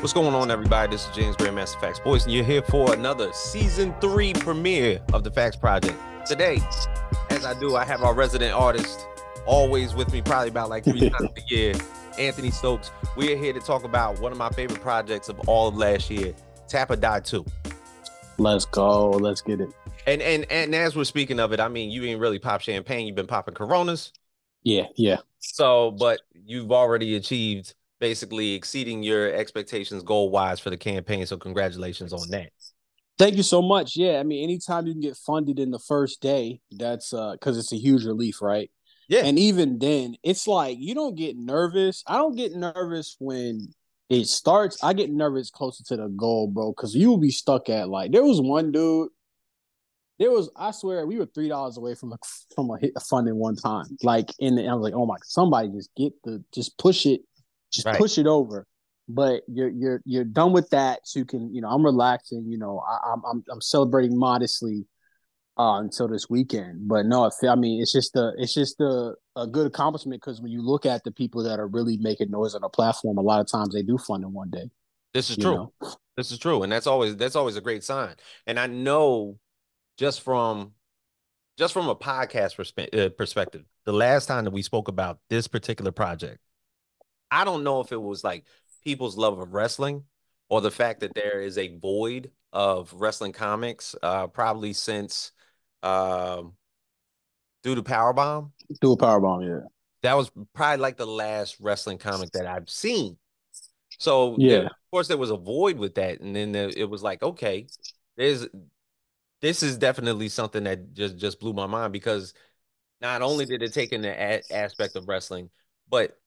What's going on, everybody? This is James Grandmaster FAQs Boyce, and you're here for another season three premiere of the FAQs Project. Today, as I do, I have our resident artist always with me, probably about like three times a year, Anthony Stokes. We are here to talk about one of my favorite projects of all of last year, Tap or Die 2. Let's go. Let's get it. And and and as we're speaking of it, I mean, you ain't really pop champagne, you've been popping Coronas. Yeah, yeah. So, but you've already achieved basically exceeding your expectations goal wise for the campaign. So, congratulations on that. Thank you so much. Yeah, I mean, anytime you can get funded in the first day, that's uh because it's a huge relief, right? Yeah. And even then, it's like you don't get nervous. I don't get nervous when it starts. I get nervous closer to the goal, bro, because you will be stuck at like there was one dude. There was, I swear, we were three dollars away from a from a hit funding one time. Like in the, I was like, oh my, somebody just get the, just push it, just Right. push it over. But you're you're you're done with that, so you can, you know, I'm relaxing. You know, I, I'm I'm I'm celebrating modestly uh, until this weekend. But no, I, mean, it's just a it's just a, a good accomplishment because when you look at the people that are really making noise on the platform, a lot of times they do fund in one day. This is true. know? This is true, and that's always that's always a great sign. And I know just from just from a podcast perspe- uh, perspective, the last time that we spoke about this particular project, I don't know if it was like people's love of wrestling or the fact that there is a void of wrestling comics, uh, probably since um, Do a Powerbomb. Do a power bomb, yeah. That was probably like the last wrestling comic that I've seen. So Yeah. there- of course, there was a void with that, and then there, it was like, okay, there's this is definitely something that just just blew my mind because not only did it take in the a- aspect of wrestling, but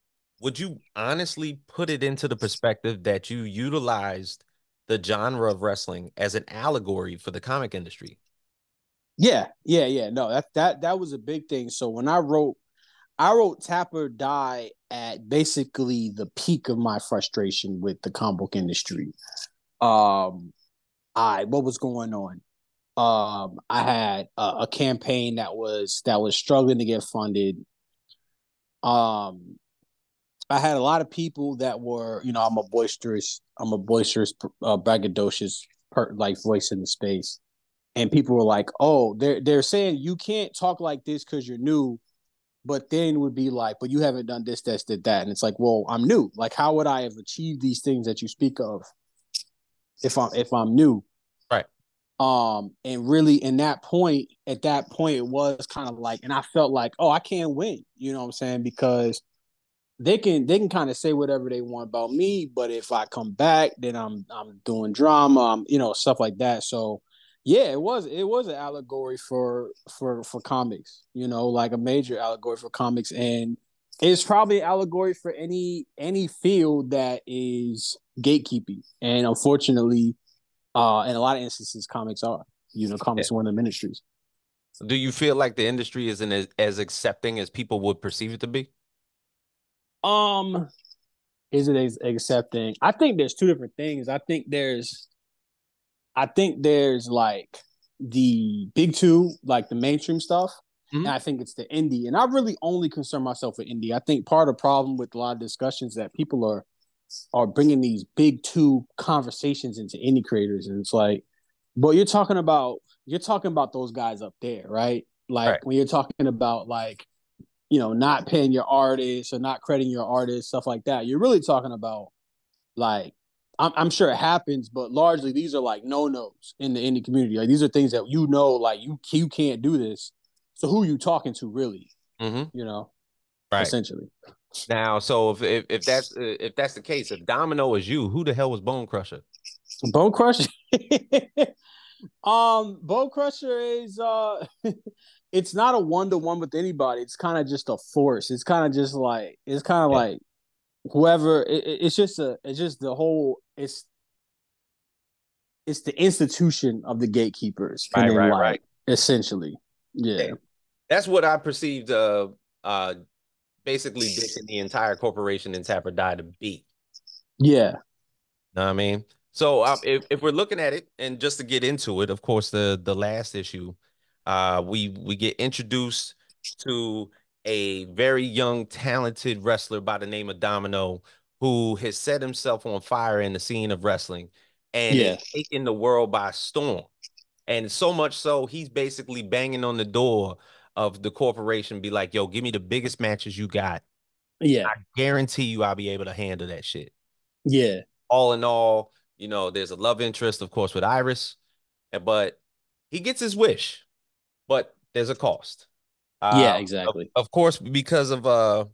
would you honestly put it into the perspective that you utilized the genre of wrestling as an allegory for the comic industry? Yeah, yeah, yeah. No, that that that was a big thing. So when I wrote, I wrote Tap or Die at basically the peak of my frustration with the comic book industry. Um, I what was going on? Um, I had a, a campaign that was that was struggling to get funded. Um, I had a lot of people that were, you know, I'm a boisterous, I'm a boisterous, uh, braggadocious, per, like voice in the space and people were like, "Oh, they're they're saying you can't talk like this because you're new," but then would be like, "But you haven't done this, this, did that," and it's like, "Well, I'm new. Like, how would I have achieved these things that you speak of if I'm if I'm new?" Right. Um, and really, in that point, at that point, it was kind of like, and I felt like, "Oh, I can't win." You know what I'm saying? Because they can they can kind of say whatever they want about me, but if I come back, then I'm I'm doing drama, I'm, you know, stuff like that. So yeah, it was it was an allegory for for for comics, you know, like a major allegory for comics, and it's probably an allegory for any any field that is gatekeeping, and unfortunately, uh, in a lot of instances, comics are, you know, comics are one of the ministries. Do you feel like the industry isn't as, as accepting as people would perceive it to be? Um, is it accepting? I think there's two different things. I think there's, I think there's like the big two, like the mainstream stuff, Mhm. and I think it's the indie. And I really only concern myself with indie. I think part of the problem with a lot of discussions that people are are bringing these big two conversations into indie creators, and it's like, but you're talking about you're talking about those guys up there, right? Like Right. when you're talking about like you know, not paying your artists or not crediting your artists, stuff like that. You're really talking about like I'm, I'm sure it happens, but largely these are like no nos in the indie community. Like these are things that you know, like you you can't do this. So who are you talking to, really? Mm-hmm. You know, Right. essentially. Now, so if, if if that's if that's the case, if Domino is you, who the hell was Bone Crusher? Bone Crusher. um, Bone Crusher is uh it's not a one to one with anybody. It's kind of just a force. It's kind of just like it's kind of Yeah. like whoever it, it- it's just a it's just the whole it's it's the institution of the gatekeepers. Right, right, like, right. Essentially. Yeah. Yeah. That's what I perceived. Uh, uh, basically the entire corporation in Tap or Die to be. Yeah. Know what I mean? So um, if, if we're looking at it, and just to get into it, of course, the the last issue, uh, we we get introduced to a very young, talented wrestler by the name of Domino, who has set himself on fire in the scene of wrestling and Yeah. taking the world by storm. And so much so, he's basically banging on the door of the corporation, be like, yo, give me the biggest matches you got. Yeah. I guarantee you I'll be able to handle that shit. Yeah. All in all, you know, there's a love interest, of course, with Iris, but he gets his wish, but there's a cost. Yeah, Uh, exactly. Of, of course, because of uh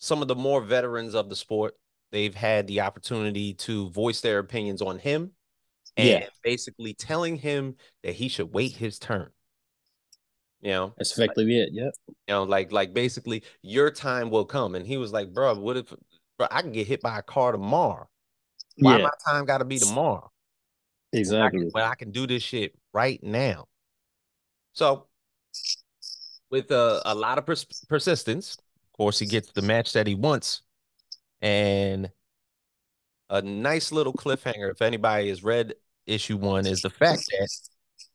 some of the more veterans of the sport, they've had the opportunity to voice their opinions on him and Yeah. basically telling him that he should wait his turn. You know, That's effectively it. Yep. you know, like like basically your time will come. And he was like, bro, what if bro, I can get hit by a car tomorrow? Why Yeah. my time gotta be tomorrow? I Exactly. can, when I can do this shit right now. So, with uh, a lot of pers- persistence, of course, he gets the match that he wants, and a nice little cliffhanger. If anybody has read issue one, is the fact that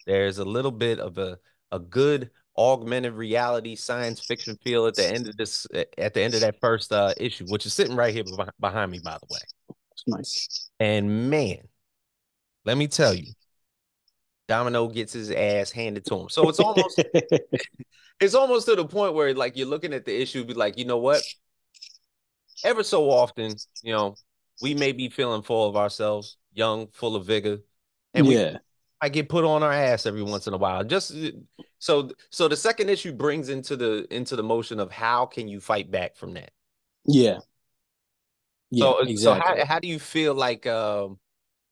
there's a little bit of a a good augmented reality science fiction feel at the end of this at the end of that first uh, issue, which is sitting right here behind me, by the way. It's nice. And man, let me tell you, Domino gets his ass handed to him. So it's almost it's almost to the point where like you're looking at the issue, be like, you know what? Ever so often, you know, we may be feeling full of ourselves, young, full of vigor, and we. I get put on our ass every once in a while. Just so so the second issue brings into the into the motion of how can you fight back from that. Yeah. Yeah. so exactly. so how how do you feel like um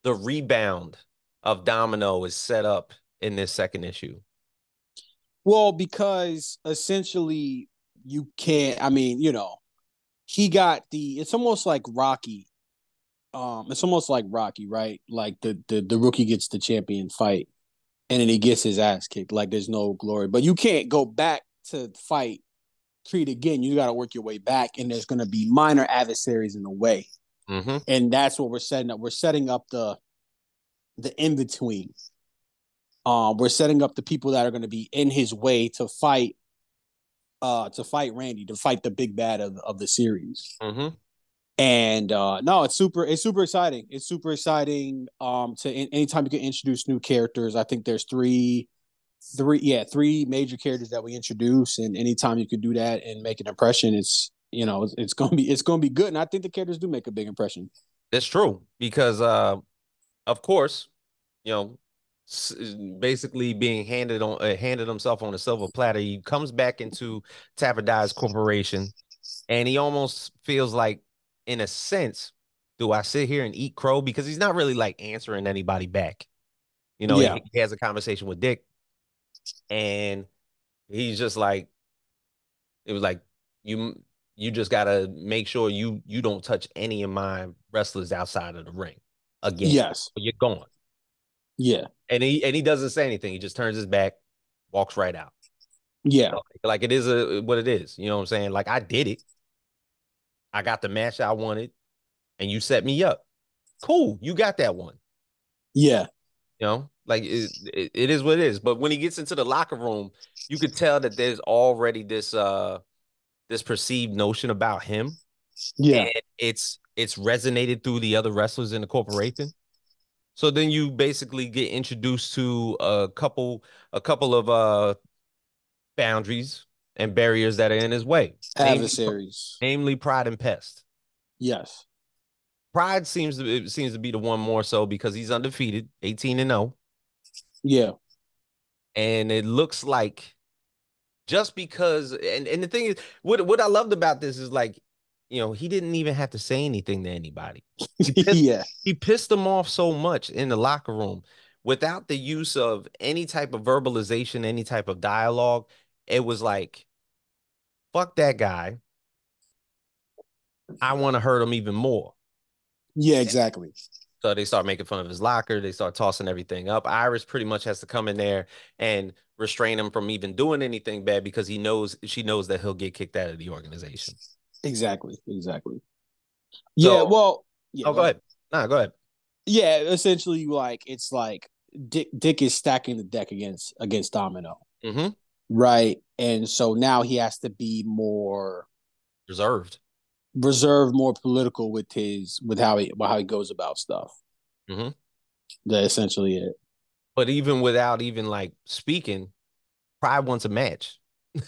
the rebound of Domino is set up in this second issue? Well, because essentially you can't. I mean, you know, he got the. It's almost like Rocky. Um, it's almost like Rocky, right? Like the the the rookie gets the champion fight, and then he gets his ass kicked. Like there's no glory, but you can't go back to fight Creed again. You got to work your way back, and there's going to be minor adversaries in the way, Mm-hmm. and that's what we're setting up. We're setting up the the in between. Um, we're setting up the people that are going to be in his way to fight, uh, to fight Randy, to fight the big bad of, of the series. Mm-hmm. And uh, no, it's super, it's super exciting. It's super exciting. Um, to in, anytime you can introduce new characters, I think there's three, three, yeah, three major characters that we introduce, and anytime you can do that and make an impression, it's you know, it's, it's gonna be, it's gonna be good. And I think the characters do make a big impression. That's true because, uh, of course, you know, basically being handed on uh, handed himself on a silver platter. He comes back into Tap or Die's corporation, and he almost feels like, in a sense, do I sit here and eat crow because he's not really like answering anybody back. You know, Yeah. he, he has a conversation with Dick, and he's just like, it was like you you just gotta make sure you you don't touch any of my wrestlers outside of the ring again. Yes, You're gone. yeah, And he and he doesn't say anything. He just turns his back, walks right out. yeah, Like, like it is a what it is. You know what I'm saying? Like I did it. I got the match I wanted, and you set me up. Cool, you got that one. yeah, You know, like it, it, it is what it is. But when he gets into the locker room, you could tell that there's already this uh this perceived notion about him. yeah, and it's it's resonated through the other wrestlers in the corporation. So then you basically get introduced to a couple a couple of uh boundaries and barriers that are in his way. Namely, adversaries. namely Pride and Pest. Yes. Pride seems to it seems to be the one more so because he's undefeated, 18 and 0. Yeah. And it looks like just because and, and the thing is what what I loved about this is like, you know, he didn't even have to say anything to anybody. He pissed yeah. he pissed them off so much in the locker room without the use of any type of verbalization, any type of dialogue. It was like, fuck that guy. I want to hurt him even more. Yeah, exactly. So they start making fun of his locker. They start tossing everything up. Iris pretty much has to come in there and restrain him from even doing anything bad because he knows she knows that he'll get kicked out of the organization. Exactly. Exactly. Yeah, well, yeah, oh, go ahead. Nah, go ahead. Yeah, essentially like it's like Dick Dick is stacking the deck against against Domino. Mm-hmm. Right. And so now he has to be more Reserved. reserved, more political with his with how he how he goes about stuff. Mm-hmm. That essentially it. But even without even like speaking, Pride wants a match.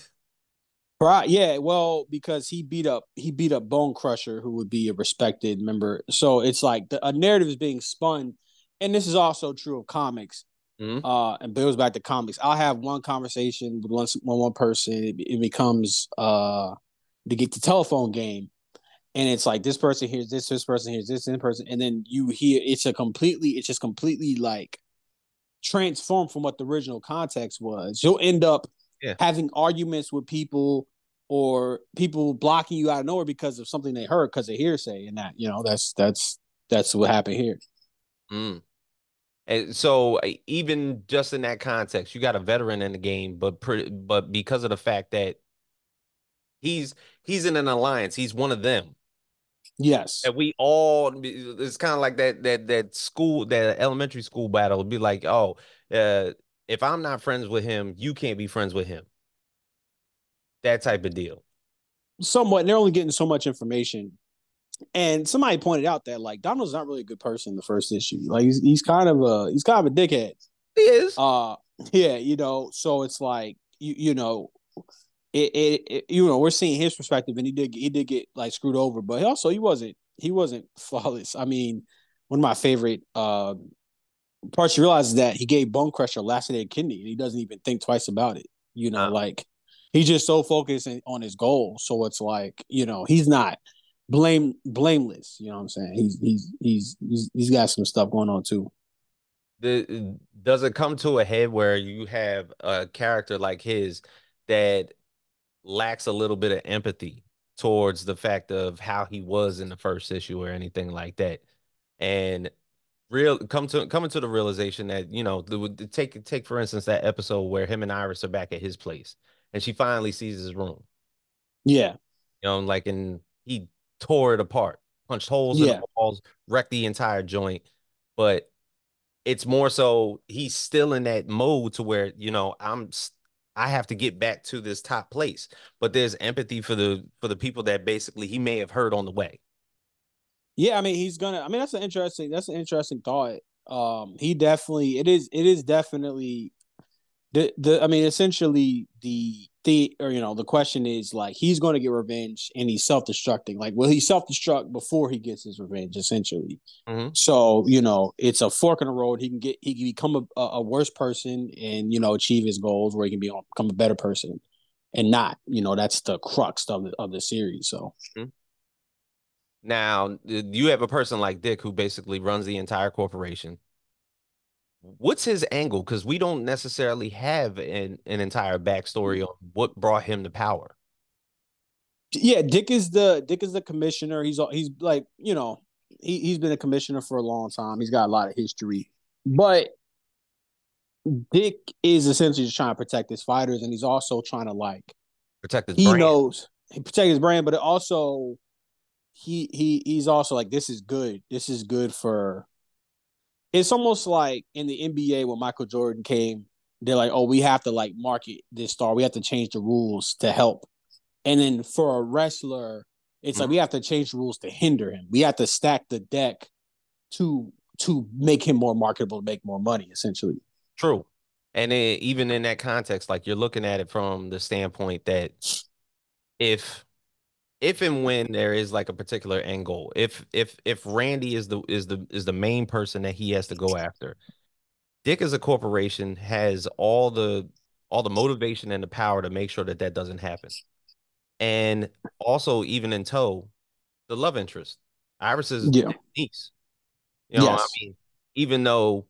Yeah, well, because he beat up he beat up Bone Crusher, who would be a respected member. So it's like the, a narrative is being spun, and this is also true of comics. Mm-hmm. Uh, and goes back to comics. I'll have one conversation with one one person. It, it becomes uh to get the telephone game, and it's like this person hears this, this person hears this, this person, and then you hear it's a completely, it's just completely like transformed from what the original context was. You'll end up yeah. having arguments with people or people blocking you out of nowhere because of something they heard because of hearsay, and that you know that's that's that's what happened here. Mm. And so even just in that context, you got a veteran in the game, but pre- but because of the fact that he's he's in an alliance, he's one of them. Yes. And we all it's kind of like that that that school that elementary school battle would be like, oh, uh, if I'm not friends with him, you can't be friends with him. That type of deal. Somewhat. They're only getting so much information. And somebody pointed out that like Donald's not really a good person in the first issue. Like he's he's kind of a he's kind of a dickhead. He is. Uh yeah, you know, so it's like you you know, it, it, it, you know we're seeing his perspective and he did he did get like screwed over but also he wasn't he wasn't flawless i mean one of my favorite uh, parts you realize is that he gave bone crusher a lacerated kidney and he doesn't even think twice about it you know like he's just so focused on his goal so it's like you know he's not blame blameless you know what i'm saying? He's he's he's he's, he's got some stuff going on too. The does it come to a head where you have a character like his that lacks a little bit of empathy towards the fact of how he was in the first issue or anything like that. And real come to coming to the realization that you know the, the, take take for instance that episode where him and Iris are back at his place and she finally sees his room. Yeah, you know, like and he tore it apart, punched holes yeah. in the walls, wrecked the entire joint. But it's more so he's still in that mode to where you know I'm I have to get back to this top place. But there's empathy for the for the people that basically he may have heard on the way. Yeah, I mean he's gonna I mean that's an interesting that's an interesting thought. Um he definitely it is it is definitely the the I mean essentially the the or you know the question is like he's going to get revenge and he's self-destructing. Like will he self-destruct before he gets his revenge essentially. Mm-hmm. so you know it's a fork in the road. He can get he can become a, a worse person and you know achieve his goals where he can be become a better person and not you know that's the crux of the of the series so. Mm-hmm. now you have a person like dick who basically runs the entire corporation what's his angle? Because we don't necessarily have an, an entire backstory mm. on what brought him to power. Yeah, Dick is the Dick is the commissioner. He's he's like you know he he's been a commissioner for a long time. He's got a lot of history, but Dick is essentially just trying to protect his fighters, and he's also trying to like protect his. He brand. knows he protect his brand, but it also he he he's also like this is good. This is good for it's almost like in the NBA when Michael Jordan came, they're like, oh, we have to like market this star. We have to change the rules to help. And then for a wrestler, it's mm-hmm. like we have to change the rules to hinder him. We have to stack the deck to to make him more marketable, to make more money, essentially. True. And then even in that context, like you're looking at it from the standpoint that if if and when there is like a particular end goal, if if if Randy is the is the is the main person that he has to go after, Dick as a corporation has all the all the motivation and the power to make sure that that doesn't happen. And also, even in tow, the love interest, Iris is yeah. niece. You know, yes. I mean, even though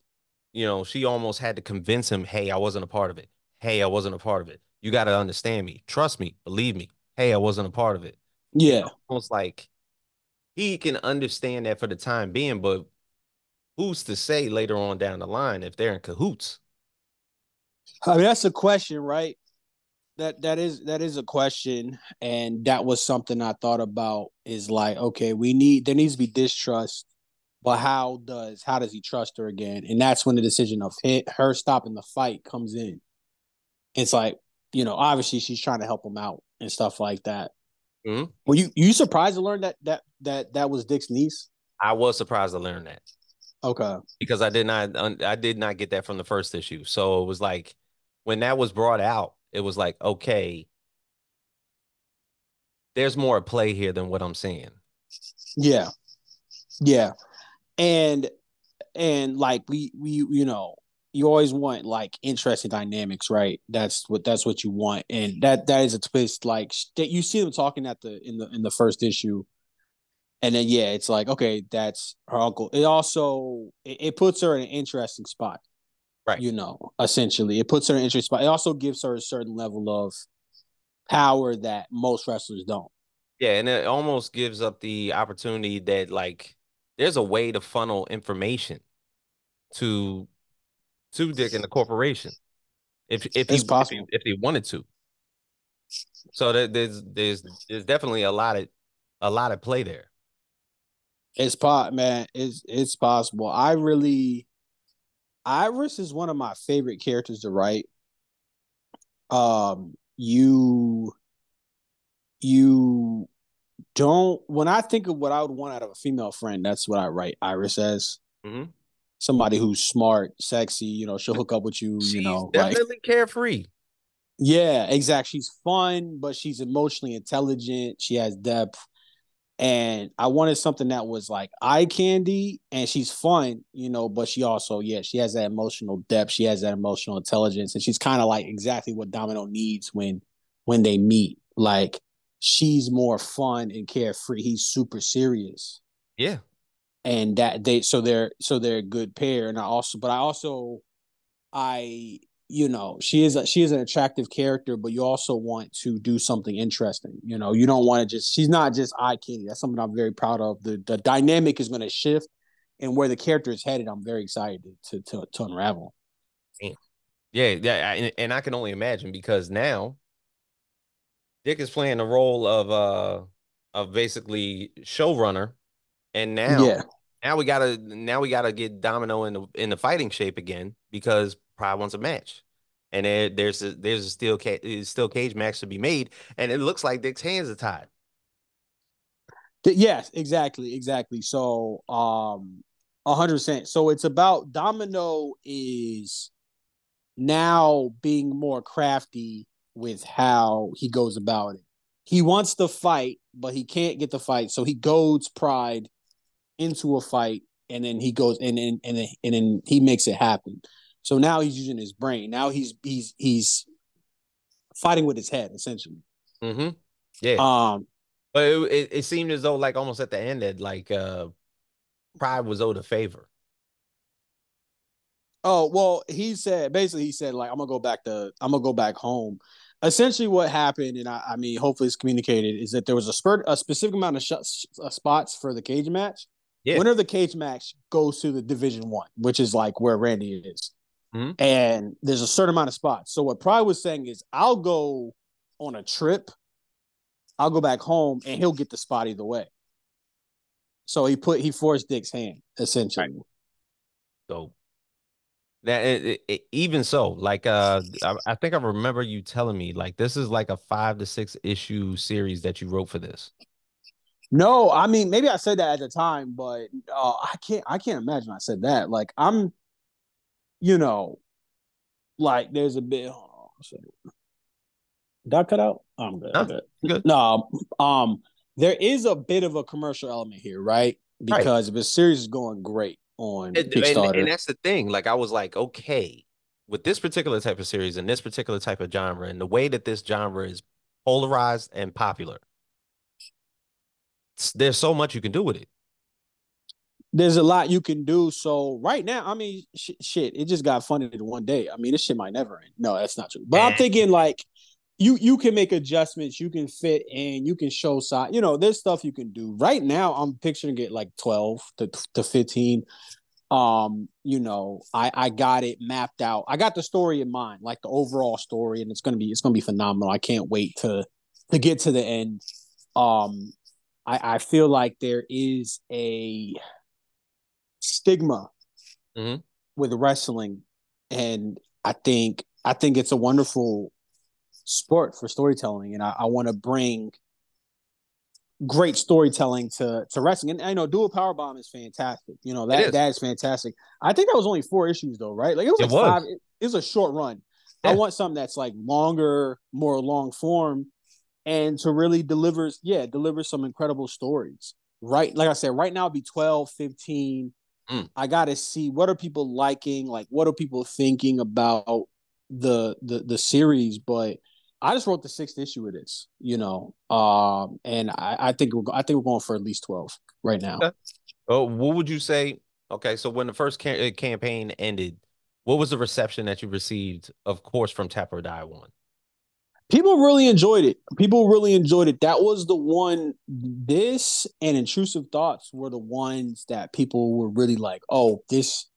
you know she almost had to convince him, "Hey, I wasn't a part of it. Hey, I wasn't a part of it. You got to understand me, trust me, believe me. Hey, I wasn't a part of it." Yeah. Almost like he can understand that for the time being, but who's to say later on down the line if they're in cahoots? I mean, that's a question, right? That that is that is a question, and that was something I thought about. Is like, okay, we need there needs to be distrust, but how does how does he trust her again? And that's when the decision of hit, her stopping the fight comes in. It's like, you know, obviously she's trying to help him out and stuff like that. Mhm. Were you you surprised to learn that that that that was Dick's niece? I was surprised to learn that Okay. because I did not I did not get that from the first issue. So it was like when that was brought out, it was like, okay, there's more at play here than what I'm seeing. Yeah. Yeah. And and like we we you know, you always want like interesting dynamics, right? That's what that's what you want. And that that is a twist like that you see them talking at the in the in the first issue. And then yeah, it's like, okay, that's her uncle. It also it, it puts her in an interesting spot. Right. You know, essentially. It puts her in an interesting spot. It also gives her a certain level of power that most wrestlers don't. Yeah, and it almost gives up the opportunity that like there's a way to funnel information to to Dick and the corporation if if he, It's if possible. he if he wanted to. So there, there's there's there's definitely a lot of a lot of play there. It's pot, man. It's it's possible. I really, Iris is one of my favorite characters to write. Um, you, you don't. When I think of what I would want out of a female friend, that's what I write Iris as. Mhm. Somebody who's smart, sexy. You know, she'll hook up with you. She's you know, like definitely carefree. yeah, exactly. She's fun, but she's emotionally intelligent. She has depth. And I wanted something that was like eye candy and she's fun, you know, but she also, yeah, she has that emotional depth. She has that emotional intelligence. And she's kind of like exactly what Domino needs when when they meet. Like she's more fun and carefree. He's super serious. Yeah. And that they so they're so they're a good pair. And I also but I also I you know she is a, she is an attractive character but you also want to do something interesting you know you don't want to just she's not just eye candy that's something i'm very proud of the the dynamic is going to shift and where the character is headed i'm very excited to to, to unravel Damn. Yeah, yeah, and, and I can only imagine because now Dick is playing the role of uh of basically showrunner, and now yeah. now we gotta now we gotta get Domino in the in the fighting shape again because Pride wants a match, and there, there's a, there's a steel ca- steel cage match to be made, and it looks like Dick's hands are tied. Yes exactly exactly. So um 100% so it's about domino is now being more crafty with how he goes about it. He wants the fight but he can't get the fight so he goads pride into a fight and then he goes and then and then, and then he makes it happen so now he's using his brain now he's he's he's fighting with his head essentially Mm-hmm. Yeah, um but it, it it seemed as though like almost at the end that like uh Pride was owed a favor. Oh well, he said basically he said like I'm gonna go back to I'm gonna go back home. Essentially, what happened, and I, I mean, hopefully it's communicated, is that there was a spurt a specific amount of sh- uh, spots for the cage match. Yeah. Winner of the cage match goes to the Division One, which is like where Randy is, Mhm. and there's a certain amount of spots. So what Pride was saying is, I'll go on a trip, I'll go back home, and he'll get the spot either way. So he put he forced Dick's hand essentially. So that it, it- it- even so, like uh, I, I think I remember you telling me like this is like a five to six issue series that you wrote for this. No, I mean maybe I said that at the time, but uh, I can't. I can't imagine I said that. Like I'm, you know, like there's a bit. Hold on. Did I cut out? I'm good. I'm good. Good. No, um, there is a bit of a commercial element here, right? Right. Because the series is going great on And, and, Kickstarter. and that's the thing. Like I was like, okay, with this particular type of series and this particular type of genre, and the way that this genre is polarized and popular, there's so much you can do with it. there's a lot you can do. So right now, I mean, sh- shit, it just got funded in one day. I mean, this shit might never end. No, that's not true. But I'm thinking like you you can make adjustments, you can fit in, you can show side. You know, there's stuff you can do. Right now, I'm picturing it like 12 to to 15. Um, you know, I I got it mapped out. I got the story in mind, like the overall story, and it's gonna be it's gonna be phenomenal. I can't wait to to get to the end. Um, I I feel like there is a stigma Mhm. with wrestling and i think i think it's a wonderful sport for storytelling and i, I want to bring great storytelling to to wrestling. And I know Do a Powerbomb is fantastic. You know that that is fantastic. I think that was only four issues though, right? Like it was It like was. five. It, it was a short run. I want something that's like longer, more long form, and to really deliver, yeah deliver some incredible stories. Right, like I said, right now it'd be 12, 15. Mm. I gotta see what are people liking, like what are people thinking about the the the series, but. I just wrote the sixth issue of this, you know, um, and I, I think we're I think we're going for at least twelve right now. Okay. Oh, what would you say? Okay, so when the first ca- uh, campaign ended, what was the reception that you received, of course, from Tap or Die One? People really enjoyed it. People really enjoyed it. That was the one. This and intrusive thoughts were the ones that people were really like, "Oh, this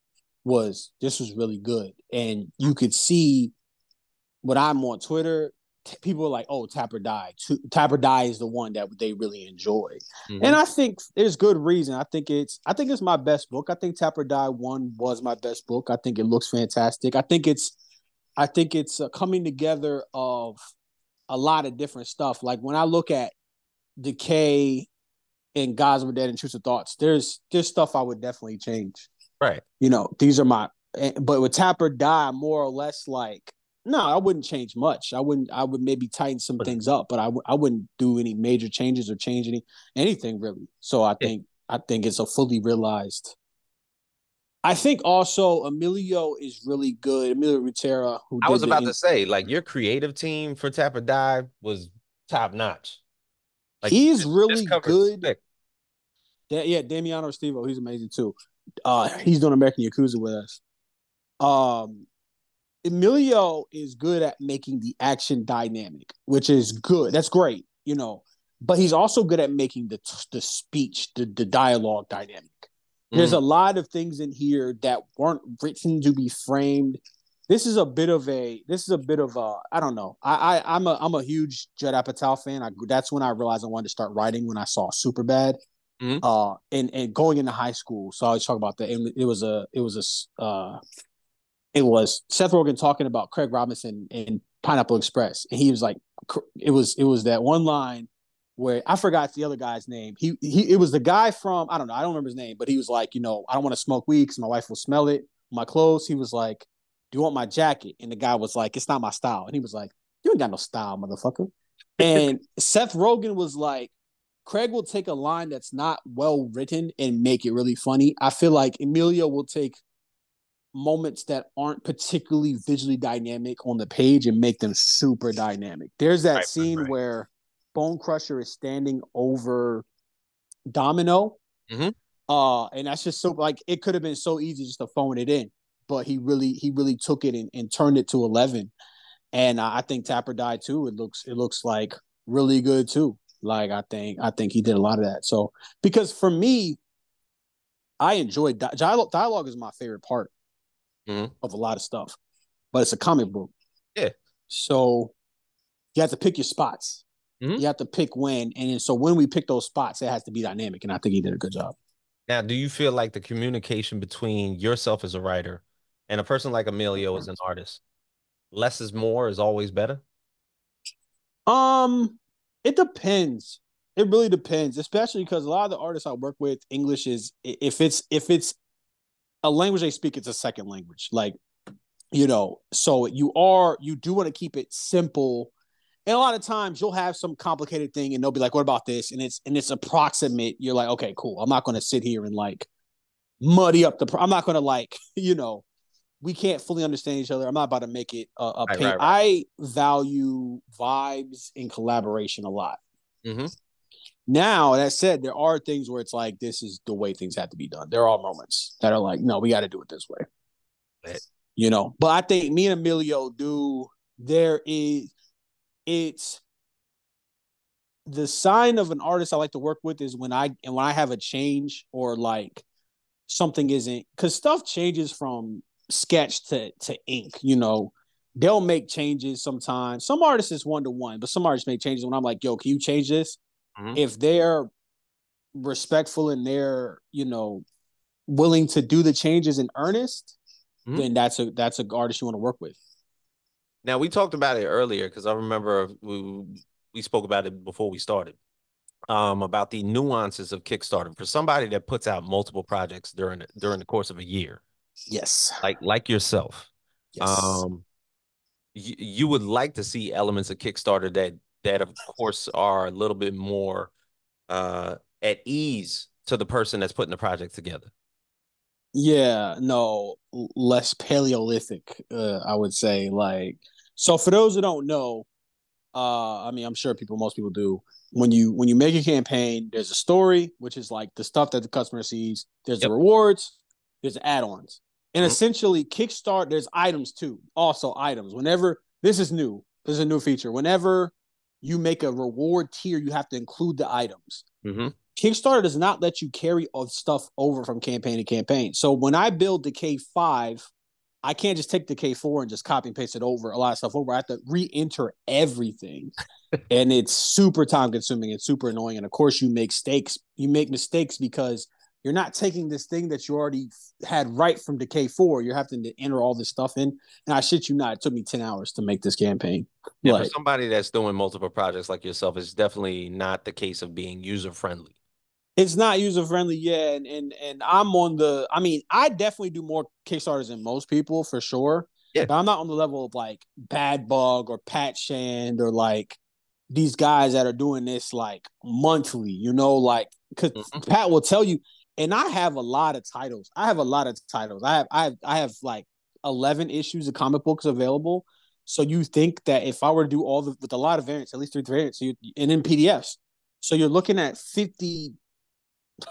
was this was really good," and you could see when I'm on Twitter. t- People were like, "Oh, Tapper or Die." Two- Tap or Die is the one that they really enjoy. Mhm. And I think there's good reason. I think it's I think it's my best book. I think Tapper or Die One was my best book. I think it looks fantastic. I think it's I think it's a coming together of a lot of different stuff. Like when I look at Decay and Gods of Dead of Thoughts, there's there's stuff I would definitely change. right. You know, these are my eh, but with Tap or Die, more or less like no, I wouldn't change much. I wouldn't. I would maybe tighten some things up, but I w- I wouldn't do any major changes or change any anything really. So I think I think it's a fully realized. I think also Emilio is really good. Emilio Rutera, who I was about to say, like, your creative team for Tap or Die was top notch. Like, he's really good. Da- yeah, Damiano Estivo, he's amazing too. Uh, he's doing American Yakuza with us. Um, Emilio is good at making the action dynamic, which is good. That's great, you know. But he's also good at making the the speech, the the dialogue dynamic. There's Mm. a lot of things in here that weren't written to be framed. This is a bit of a. This is a bit of a. I don't know. I, I I'm a I'm a huge Judd Apatow fan. I that's when I realized I wanted to start writing when I saw Superbad. Mhm. Uh, and and going into high school, so I was talking about that. And it was a it was a uh, it was Seth Rogen talking about Craig Robinson and Pineapple Express, and he was like, it was it was that one line where I forgot the other guy's name. He he it was the guy from I don't know I don't remember his name, but he was like, you know, I don't want to smoke weed because my wife will smell it. My clothes. He was like, do you want my jacket? And the guy was like, it's not my style. And he was like, you ain't got no style, motherfucker. And Seth Rogen was like, Craig will take a line that's not well written and make it really funny. I feel like Emilio will take moments that aren't particularly visually dynamic on the page and make them super dynamic. There's that Right, right, scene right. where Bone Crusher is standing over Domino. Mhm. Uh, and that's just so like it could have been so easy just to phone it in, but he really he really took it and, and turned it to eleven. And uh, I think Tap or Die 2. It looks it looks like really good too. Like I think I think he did a lot of that. So because for me, I enjoyed di- dialogue. Dialogue is my favorite part Mhm. of a lot of stuff, but it's a comic book. Yeah. So you have to pick your spots. Mhm. You have to pick when, and then, so when we pick those spots, it has to be dynamic. And I think he did a good job. Now, do you feel like the communication between yourself as a writer and a person like Emilio as an artist, less is more is always better? Um, it depends. It really depends, especially because a lot of the artists I work with, English is if it's if it's a language they speak, it's a second language. Like, you know, so you are you do want to keep it simple. And a lot of times you'll have some complicated thing and they'll be like, what about this? And it's and it's approximate. You're like, okay, cool. I'm not gonna sit here and like muddy up the pro- I'm not gonna like, you know, we can't fully understand each other. I'm not about to make it a, a Right, pain. right, right. I value vibes and collaboration a lot. mm-hmm. Now that said, there are things where it's like this is the way things have to be done. There are moments that are like, no, we got to do it this way. You know, but I think me and Emilio do. There is, it's the sign of an artist I like to work with is when I and when I have a change or like something isn't because stuff changes from sketch to to ink. You know, they'll make changes sometimes. Some artists is one to one, but some artists make changes when I'm like, yo, can you change this? Mhm. If they're respectful and they're, you know, willing to do the changes in earnest, Mhm. then that's a that's a artist you want to work with. Now we talked about it earlier because I remember we we spoke about it before we started. um, about the nuances of Kickstarter for somebody that puts out multiple projects during during the course of a year. Yes. Like like yourself. Yes. Um, you, you would like to see elements of Kickstarter that that of course are a little bit more uh at ease to the person that's putting the project together. Yeah, no, less paleolithic, uh, I would say. Like, so for those who don't know, uh, I mean, I'm sure people, most people do. When you when you make a campaign, there's a story, which is like the stuff that the customer sees. There's yep. the rewards, there's the add-ons, and mm-hmm. essentially Kickstart. There's items too, also items. Whenever this is new, this is a new feature. Whenever you make a reward tier, you have to include the items. Mm-hmm. Kickstarter does not let you carry stuff over from campaign to campaign. So when I build the K5, I can't just take the K4 and just copy and paste it over a lot of stuff over. I have to re-enter everything. and it's super time consuming It's super annoying. And of course you make mistakes. You make mistakes because you're not taking this thing that you already had right from the K4. You're having to enter all this stuff in. And I shit you not, it took me 10 hours to make this campaign. Yeah, for somebody that's doing multiple projects like yourself, it's definitely not the case of being user friendly it's not user friendly yeah and, and and i'm on the i mean i definitely do more kickstarters than most people for sure yeah. but i'm not on the level of like bad bug or pat shand or like these guys that are doing this like monthly you know like because mm-hmm. pat will tell you and i have a lot of titles i have a lot of titles i have i have i have like 11 issues of comic books available so you think that if i were to do all the with a lot of variants at least three variants so you, and in pdfs so you're looking at 50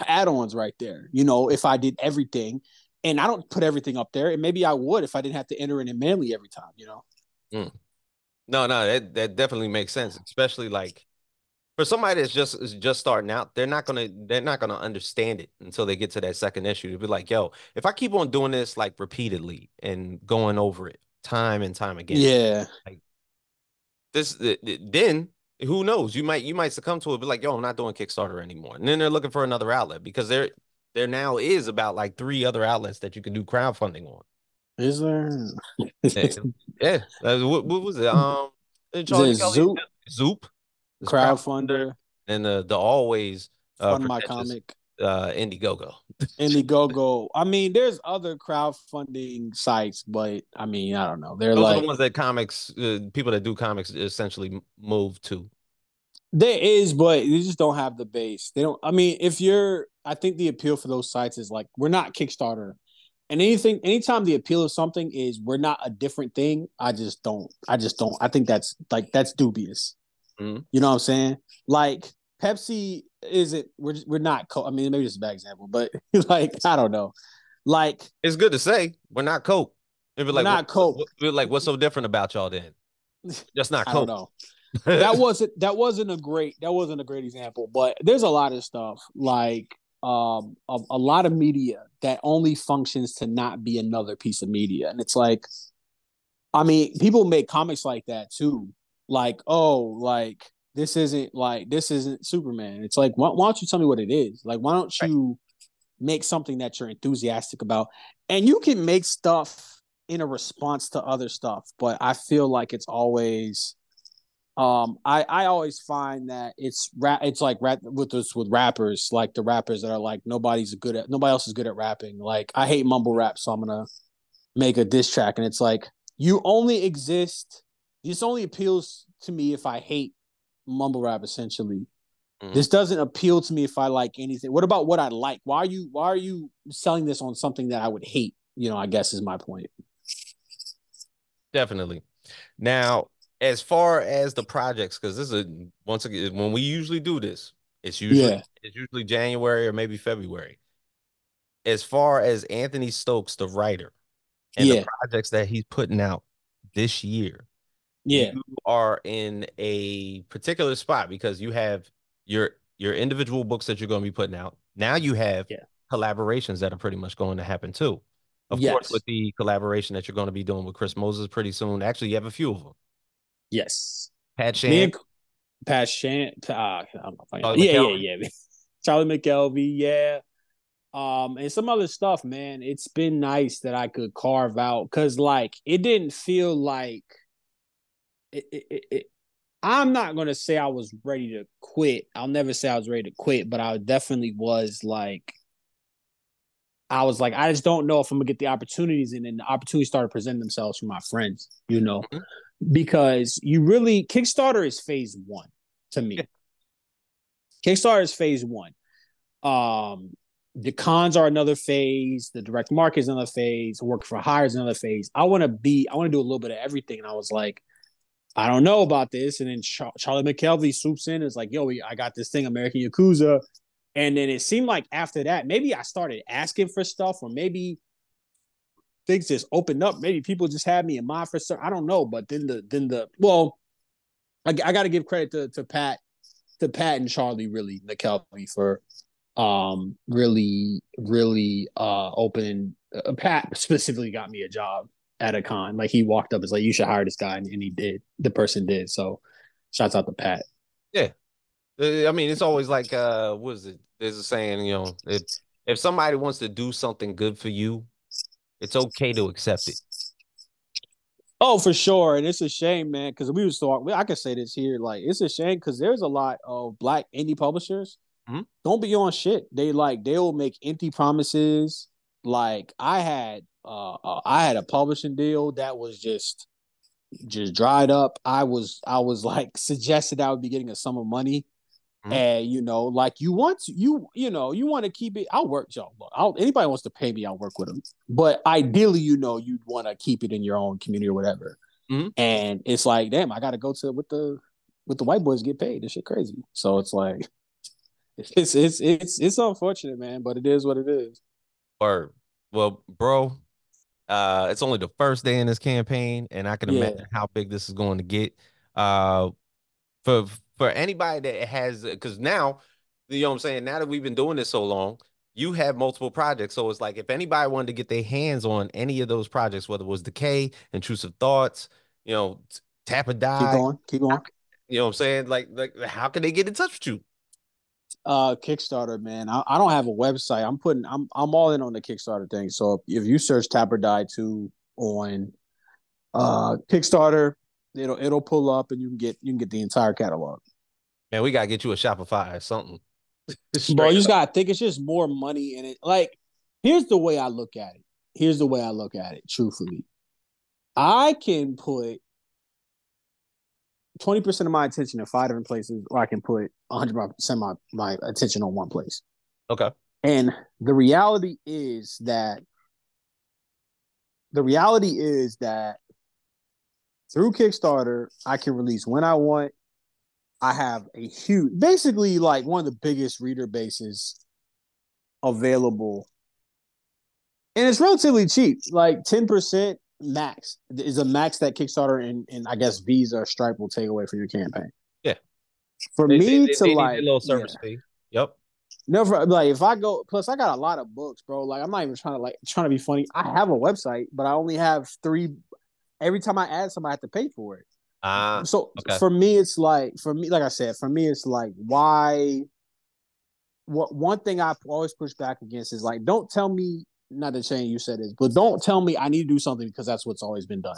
add-ons right there. You know, if I did everything, and I don't put everything up there, and maybe I would if I didn't have to enter it in manually every time. You know. Mm. No, no, that that definitely makes sense, especially like for somebody that's just is just starting out, they're not gonna they're not gonna understand it until they get to that second issue. To be like, yo, if I keep on doing this like repeatedly and going over it time and time again, yeah, like this then who knows? You might you might succumb to it, but like, yo, I'm not doing Kickstarter anymore. And then they're looking for another outlet because there there now is about like three other outlets that you can do crowdfunding on. Is there? yeah. Uh, what, what, was it? Um, Charlie Zoop, Zoop, crowdfunder, and the the always uh, fund my comic uh Indiegogo. Indiegogo. I mean, there's other crowdfunding sites, but I mean, I don't know. They're Those like the ones that comics uh, people that do comics essentially move to. There is, but they just don't have the base. They don't. I mean, if you're, I think the appeal for those sites is like we're not Kickstarter, and anything, anytime the appeal of something is we're not a different thing. I just don't. I just don't. I think that's like that's dubious. Mm-hmm. You know what I'm saying? Like Pepsi isn't we're we're not Coke. I mean, maybe it's a bad example, but like I don't know. Like it's good to say we're not Coke. We're like, not Coke. We're like, what's so different about y'all then? Just not Coke. I that wasn't that wasn't a great that wasn't a great example, but there's a lot of stuff like um a, a lot of media that only functions to not be another piece of media, and it's like, I mean, people make comics like that too. Like, oh, like this isn't like this isn't Superman. It's like why, why don't you tell me what it is? Like why don't you right. make something that you're enthusiastic about? And you can make stuff in a response to other stuff, but I feel like it's always um I I always find that it's rap it's like rap with this with rappers like the rappers that are like nobody's good at nobody else is good at rapping like I hate mumble rap so I'm gonna make a diss track and it's like you only exist this only appeals to me if I hate mumble rap essentially. Mm-hmm. This doesn't appeal to me if I like anything. What about what I like? Why are you why are you selling this on something that I would hate? You know, I guess is my point. Definitely. Now, as far as the projects, because this is a, once again when we usually do this, it's usually yeah. it's usually January or maybe February. As far as Anthony Stokes, the writer, and yeah. the projects that he's putting out this year, yeah. you are in a particular spot because you have your your individual books that you're going to be putting out. Now you have yeah. collaborations that are pretty much going to happen too. Of yes. course with the collaboration that you're going to be doing with chris moses pretty soon actually you have a few of them yes. Pat Shand. Pat Shand uh, yeah, yeah yeah yeah. Charlie mckelvey yeah. Um and some other stuff man. It's been nice that i could carve out because like it didn't feel like it, it, it, I'm not gonna say I was ready to quit. I'll never say I was ready to quit, but I definitely was like, I was like, I just don't know if I'm gonna get the opportunities, and then the opportunities started presenting themselves for my friends, you know, mm-hmm. because you really Kickstarter is phase one to me. Kickstarter is phase one. Um, the cons are another phase. The direct market is another phase. Work for hire is another phase. I want to be. I want to do a little bit of everything. And I was like, I don't know about this. And then Char- Charlie McKelvey swoops in. Is like, yo, I got this thing, American Yakuza. And then it seemed like after that, maybe I started asking for stuff, or maybe things just opened up. Maybe people just had me in mind for certain. I don't know. But then the then the well, I, I got to give credit to to Pat, to Pat and Charlie really McKelvey for um really really uh opening. uh, pat specifically got me a job at a con like he walked up it's like you should hire this guy and, and he did the person did so shouts out to pat yeah uh, i mean it's always like uh what is it there's a saying you know if if somebody wants to do something good for you it's okay to accept it Oh, for sure, and it's a shame, man, because we was talking. I can say this here, like it's a shame because there's a lot of black indie publishers Mm-hmm. Don't be on shit. They like they will make empty promises. Like I had uh, uh, I had a publishing deal that was just just dried up. I was I was like suggested I would be getting a sum of money. Mm-hmm. And you know, like you want to, you you know, you want to keep it. I'll work, y'all. I'll, anybody wants to pay me, I'll work with them. But ideally, you know, you'd want to keep it in your own community or whatever. Mm-hmm. And it's like, damn, I got to go to with the with the white boys get paid. This shit crazy. So it's like, it's it's it's it's unfortunate, man, but it is what it is. Or well, bro, uh, it's only the first day in this campaign, and I can yeah. imagine how big this is going to get. Uh, for for anybody that has, because now, you know, what I'm saying, now that we've been doing this so long, you have multiple projects. So it's like if anybody wanted to get their hands on any of those projects, whether it was Decay, Intrusive Thoughts, you know, Tap or Die, keep going, keep going. You know what I'm saying? Like, like, how can they get in touch with you? Uh Kickstarter, man. I, I, don't have a website. I'm putting I'm I'm all in on the Kickstarter thing. So if, if you search Tap or Die 2 on uh Kickstarter, it'll it'll pull up and you can get you can get the entire catalog. Man, we gotta get you a Shopify or something. Bro, you just gotta think it's just more money in it. Like, here's the way I look at it. Here's the way I look at it, truthfully. I can put 20% of my attention in five different places, or I can put 100% of my, my attention on one place. Okay. And the reality is that the reality is that through Kickstarter, I can release when I want. I have a huge, basically like one of the biggest reader bases available. And it's relatively cheap, like 10% max is a max that Kickstarter and, and I guess Visa or Stripe will take away from your campaign. Yeah. For they, me they, to they like a little service yeah. fee. Yep. No, Never like if I go plus I got a lot of books, bro. Like I'm not even trying to like trying to be funny. I have a website, but I only have three every time I add something I have to pay for it. Ah. Uh, so okay. for me it's like for me, like I said, for me it's like why what one thing I've always push back against is like don't tell me not the chain you said is, but don't tell me I need to do something because that's what's always been done.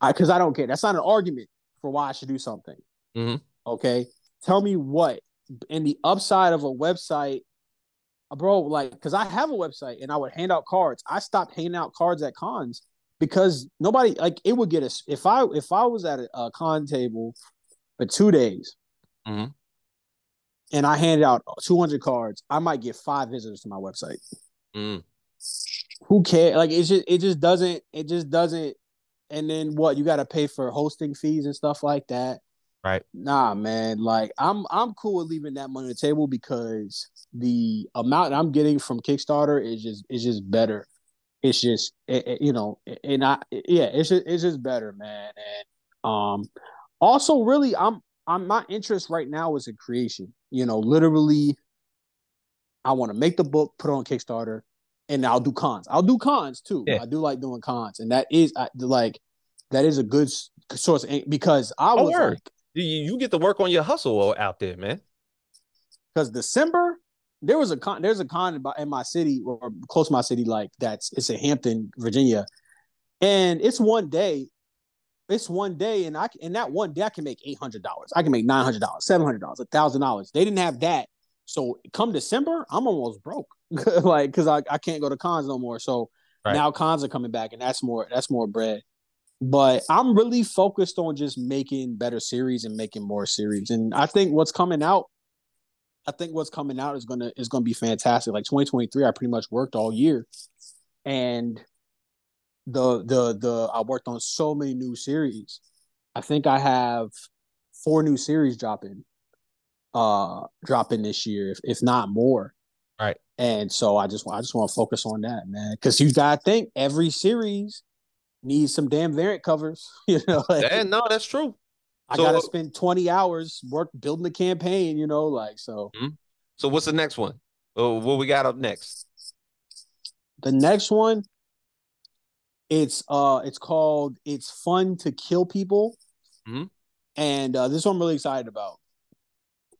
I because I don't care. That's not an argument for why I should do something. Mm-hmm. Okay, tell me what. And the upside of a website, uh, bro, like because I have a website and I would hand out cards. I stopped handing out cards at cons because nobody like it would get us if I if I was at a, a con table for two days. Mm-hmm. And I handed out 200 cards. I might get five visitors to my website. Mm who care? Like it just it just doesn't it just doesn't. And then what? You got to pay for hosting fees and stuff like that. Right. Nah, man. Like I'm I'm cool with leaving that money on the table because the amount I'm getting from Kickstarter is just is just better. It's just it, it, you know, and I yeah, it's just it's just better, man. And um, also really, I'm I'm my interest right now is in creation. You know, literally, I want to make the book, put on Kickstarter, and I'll do cons. I'll do cons too. Yeah. I do like doing cons, and that is I, like that is a good source because I oh, was like, you get to work on your hustle out there, man. Because December, there was a con. There's a con in my city or close to my city, like that's it's in Hampton, Virginia, and it's one day. it's one day, and I in that one day I can make eight hundred dollars. I can make nine hundred dollars, seven hundred dollars, a thousand dollars. They didn't have that, so come December, I'm almost broke, like because I, I can't go to cons no more. So right. now cons are coming back, and that's more that's more bread. But I'm really focused on just making better series and making more series, and I think what's coming out. I think what's coming out is gonna is gonna be fantastic. Like 2023, I pretty much worked all year, and the the the I worked on so many new series. I think I have four new series dropping uh dropping this year, if, if not more. Right. And so I just want I just want to focus on that, man. Because you gotta think every series needs some damn variant covers. You know, like, yeah, no, that's true. I so, gotta spend 20 hours work building the campaign, you know, like so. Mm-hmm. So what's the next one? Oh, what we got up next? The next one it's uh it's called It's Fun to Kill People. Mm-hmm. And uh, this one I'm really excited about.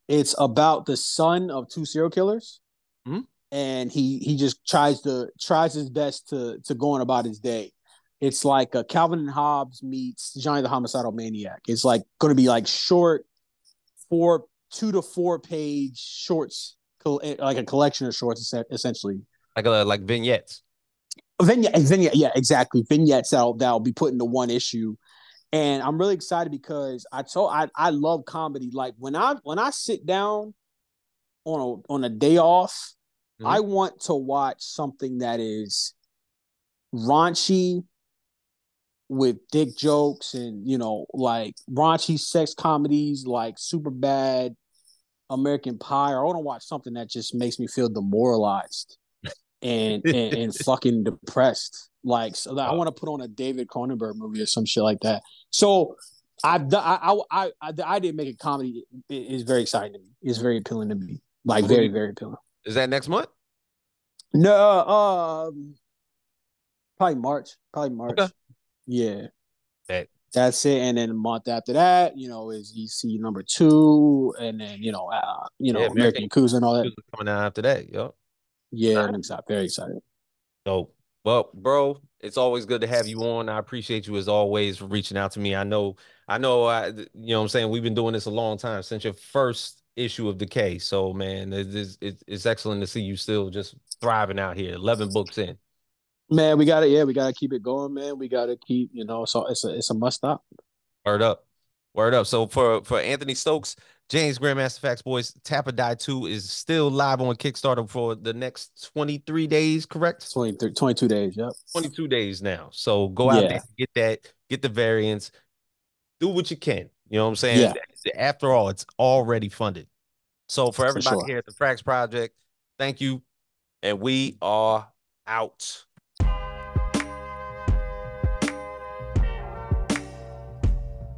It's about the son of two serial killers. Mm-hmm. And he he just tries to tries his best to to go on about his day. It's like a Calvin and Hobbes meets Johnny the Homicidal Maniac. It's like going to be like short, four two to four page shorts, eh, like a collection of shorts, essentially. Like a, like vignettes vignette, vignette, yeah, exactly. Vignettes that'll that'll be put into one issue, and I'm really excited because I told I I love comedy. Like when I when I sit down on a on a day off, mm-hmm. I want to watch something that is raunchy with dick jokes and you know like raunchy sex comedies like super bad american pie or i want to watch something that just makes me feel demoralized and and, and fucking depressed. Like, so I want to put on a David Cronenberg movie or some shit like that. So I I I, I the idea of making comedy is very exciting to me. It's very appealing to me. Like very very appealing. Is that next month? No, um, probably March. Probably March. Okay. Yeah. That. That's it, and then a month after that, you know, is EC number two, and then you know, uh, you know, yeah, American Yakuza and all that coming out after that. Yep. Yeah, I'm excited. Very excited. So, well, bro, it's always good to have you on. I appreciate you as always for reaching out to me. I know, I know, I, you know, I'm saying we've been doing this a long time since your first issue of Decay. So, man, it's, it's, it's excellent to see you still just thriving out here. Eleven books in. Man, we got it. yeah, we got to keep it going, man. We got to keep, you know, so it's a, it's a must stop. Word up. Word up. So for for Anthony Stokes, James Grandmaster FAQs Boyce, Tap or Die 2 is still live on Kickstarter for the next 23 days, correct? 23, 22 days, yep. 22 days now. So go out yeah. there, get that, get the variants, do what you can. You know what I'm saying? Yeah. After all, it's already funded. So for everybody for sure. here at the FAQs Project, thank you. And we are out.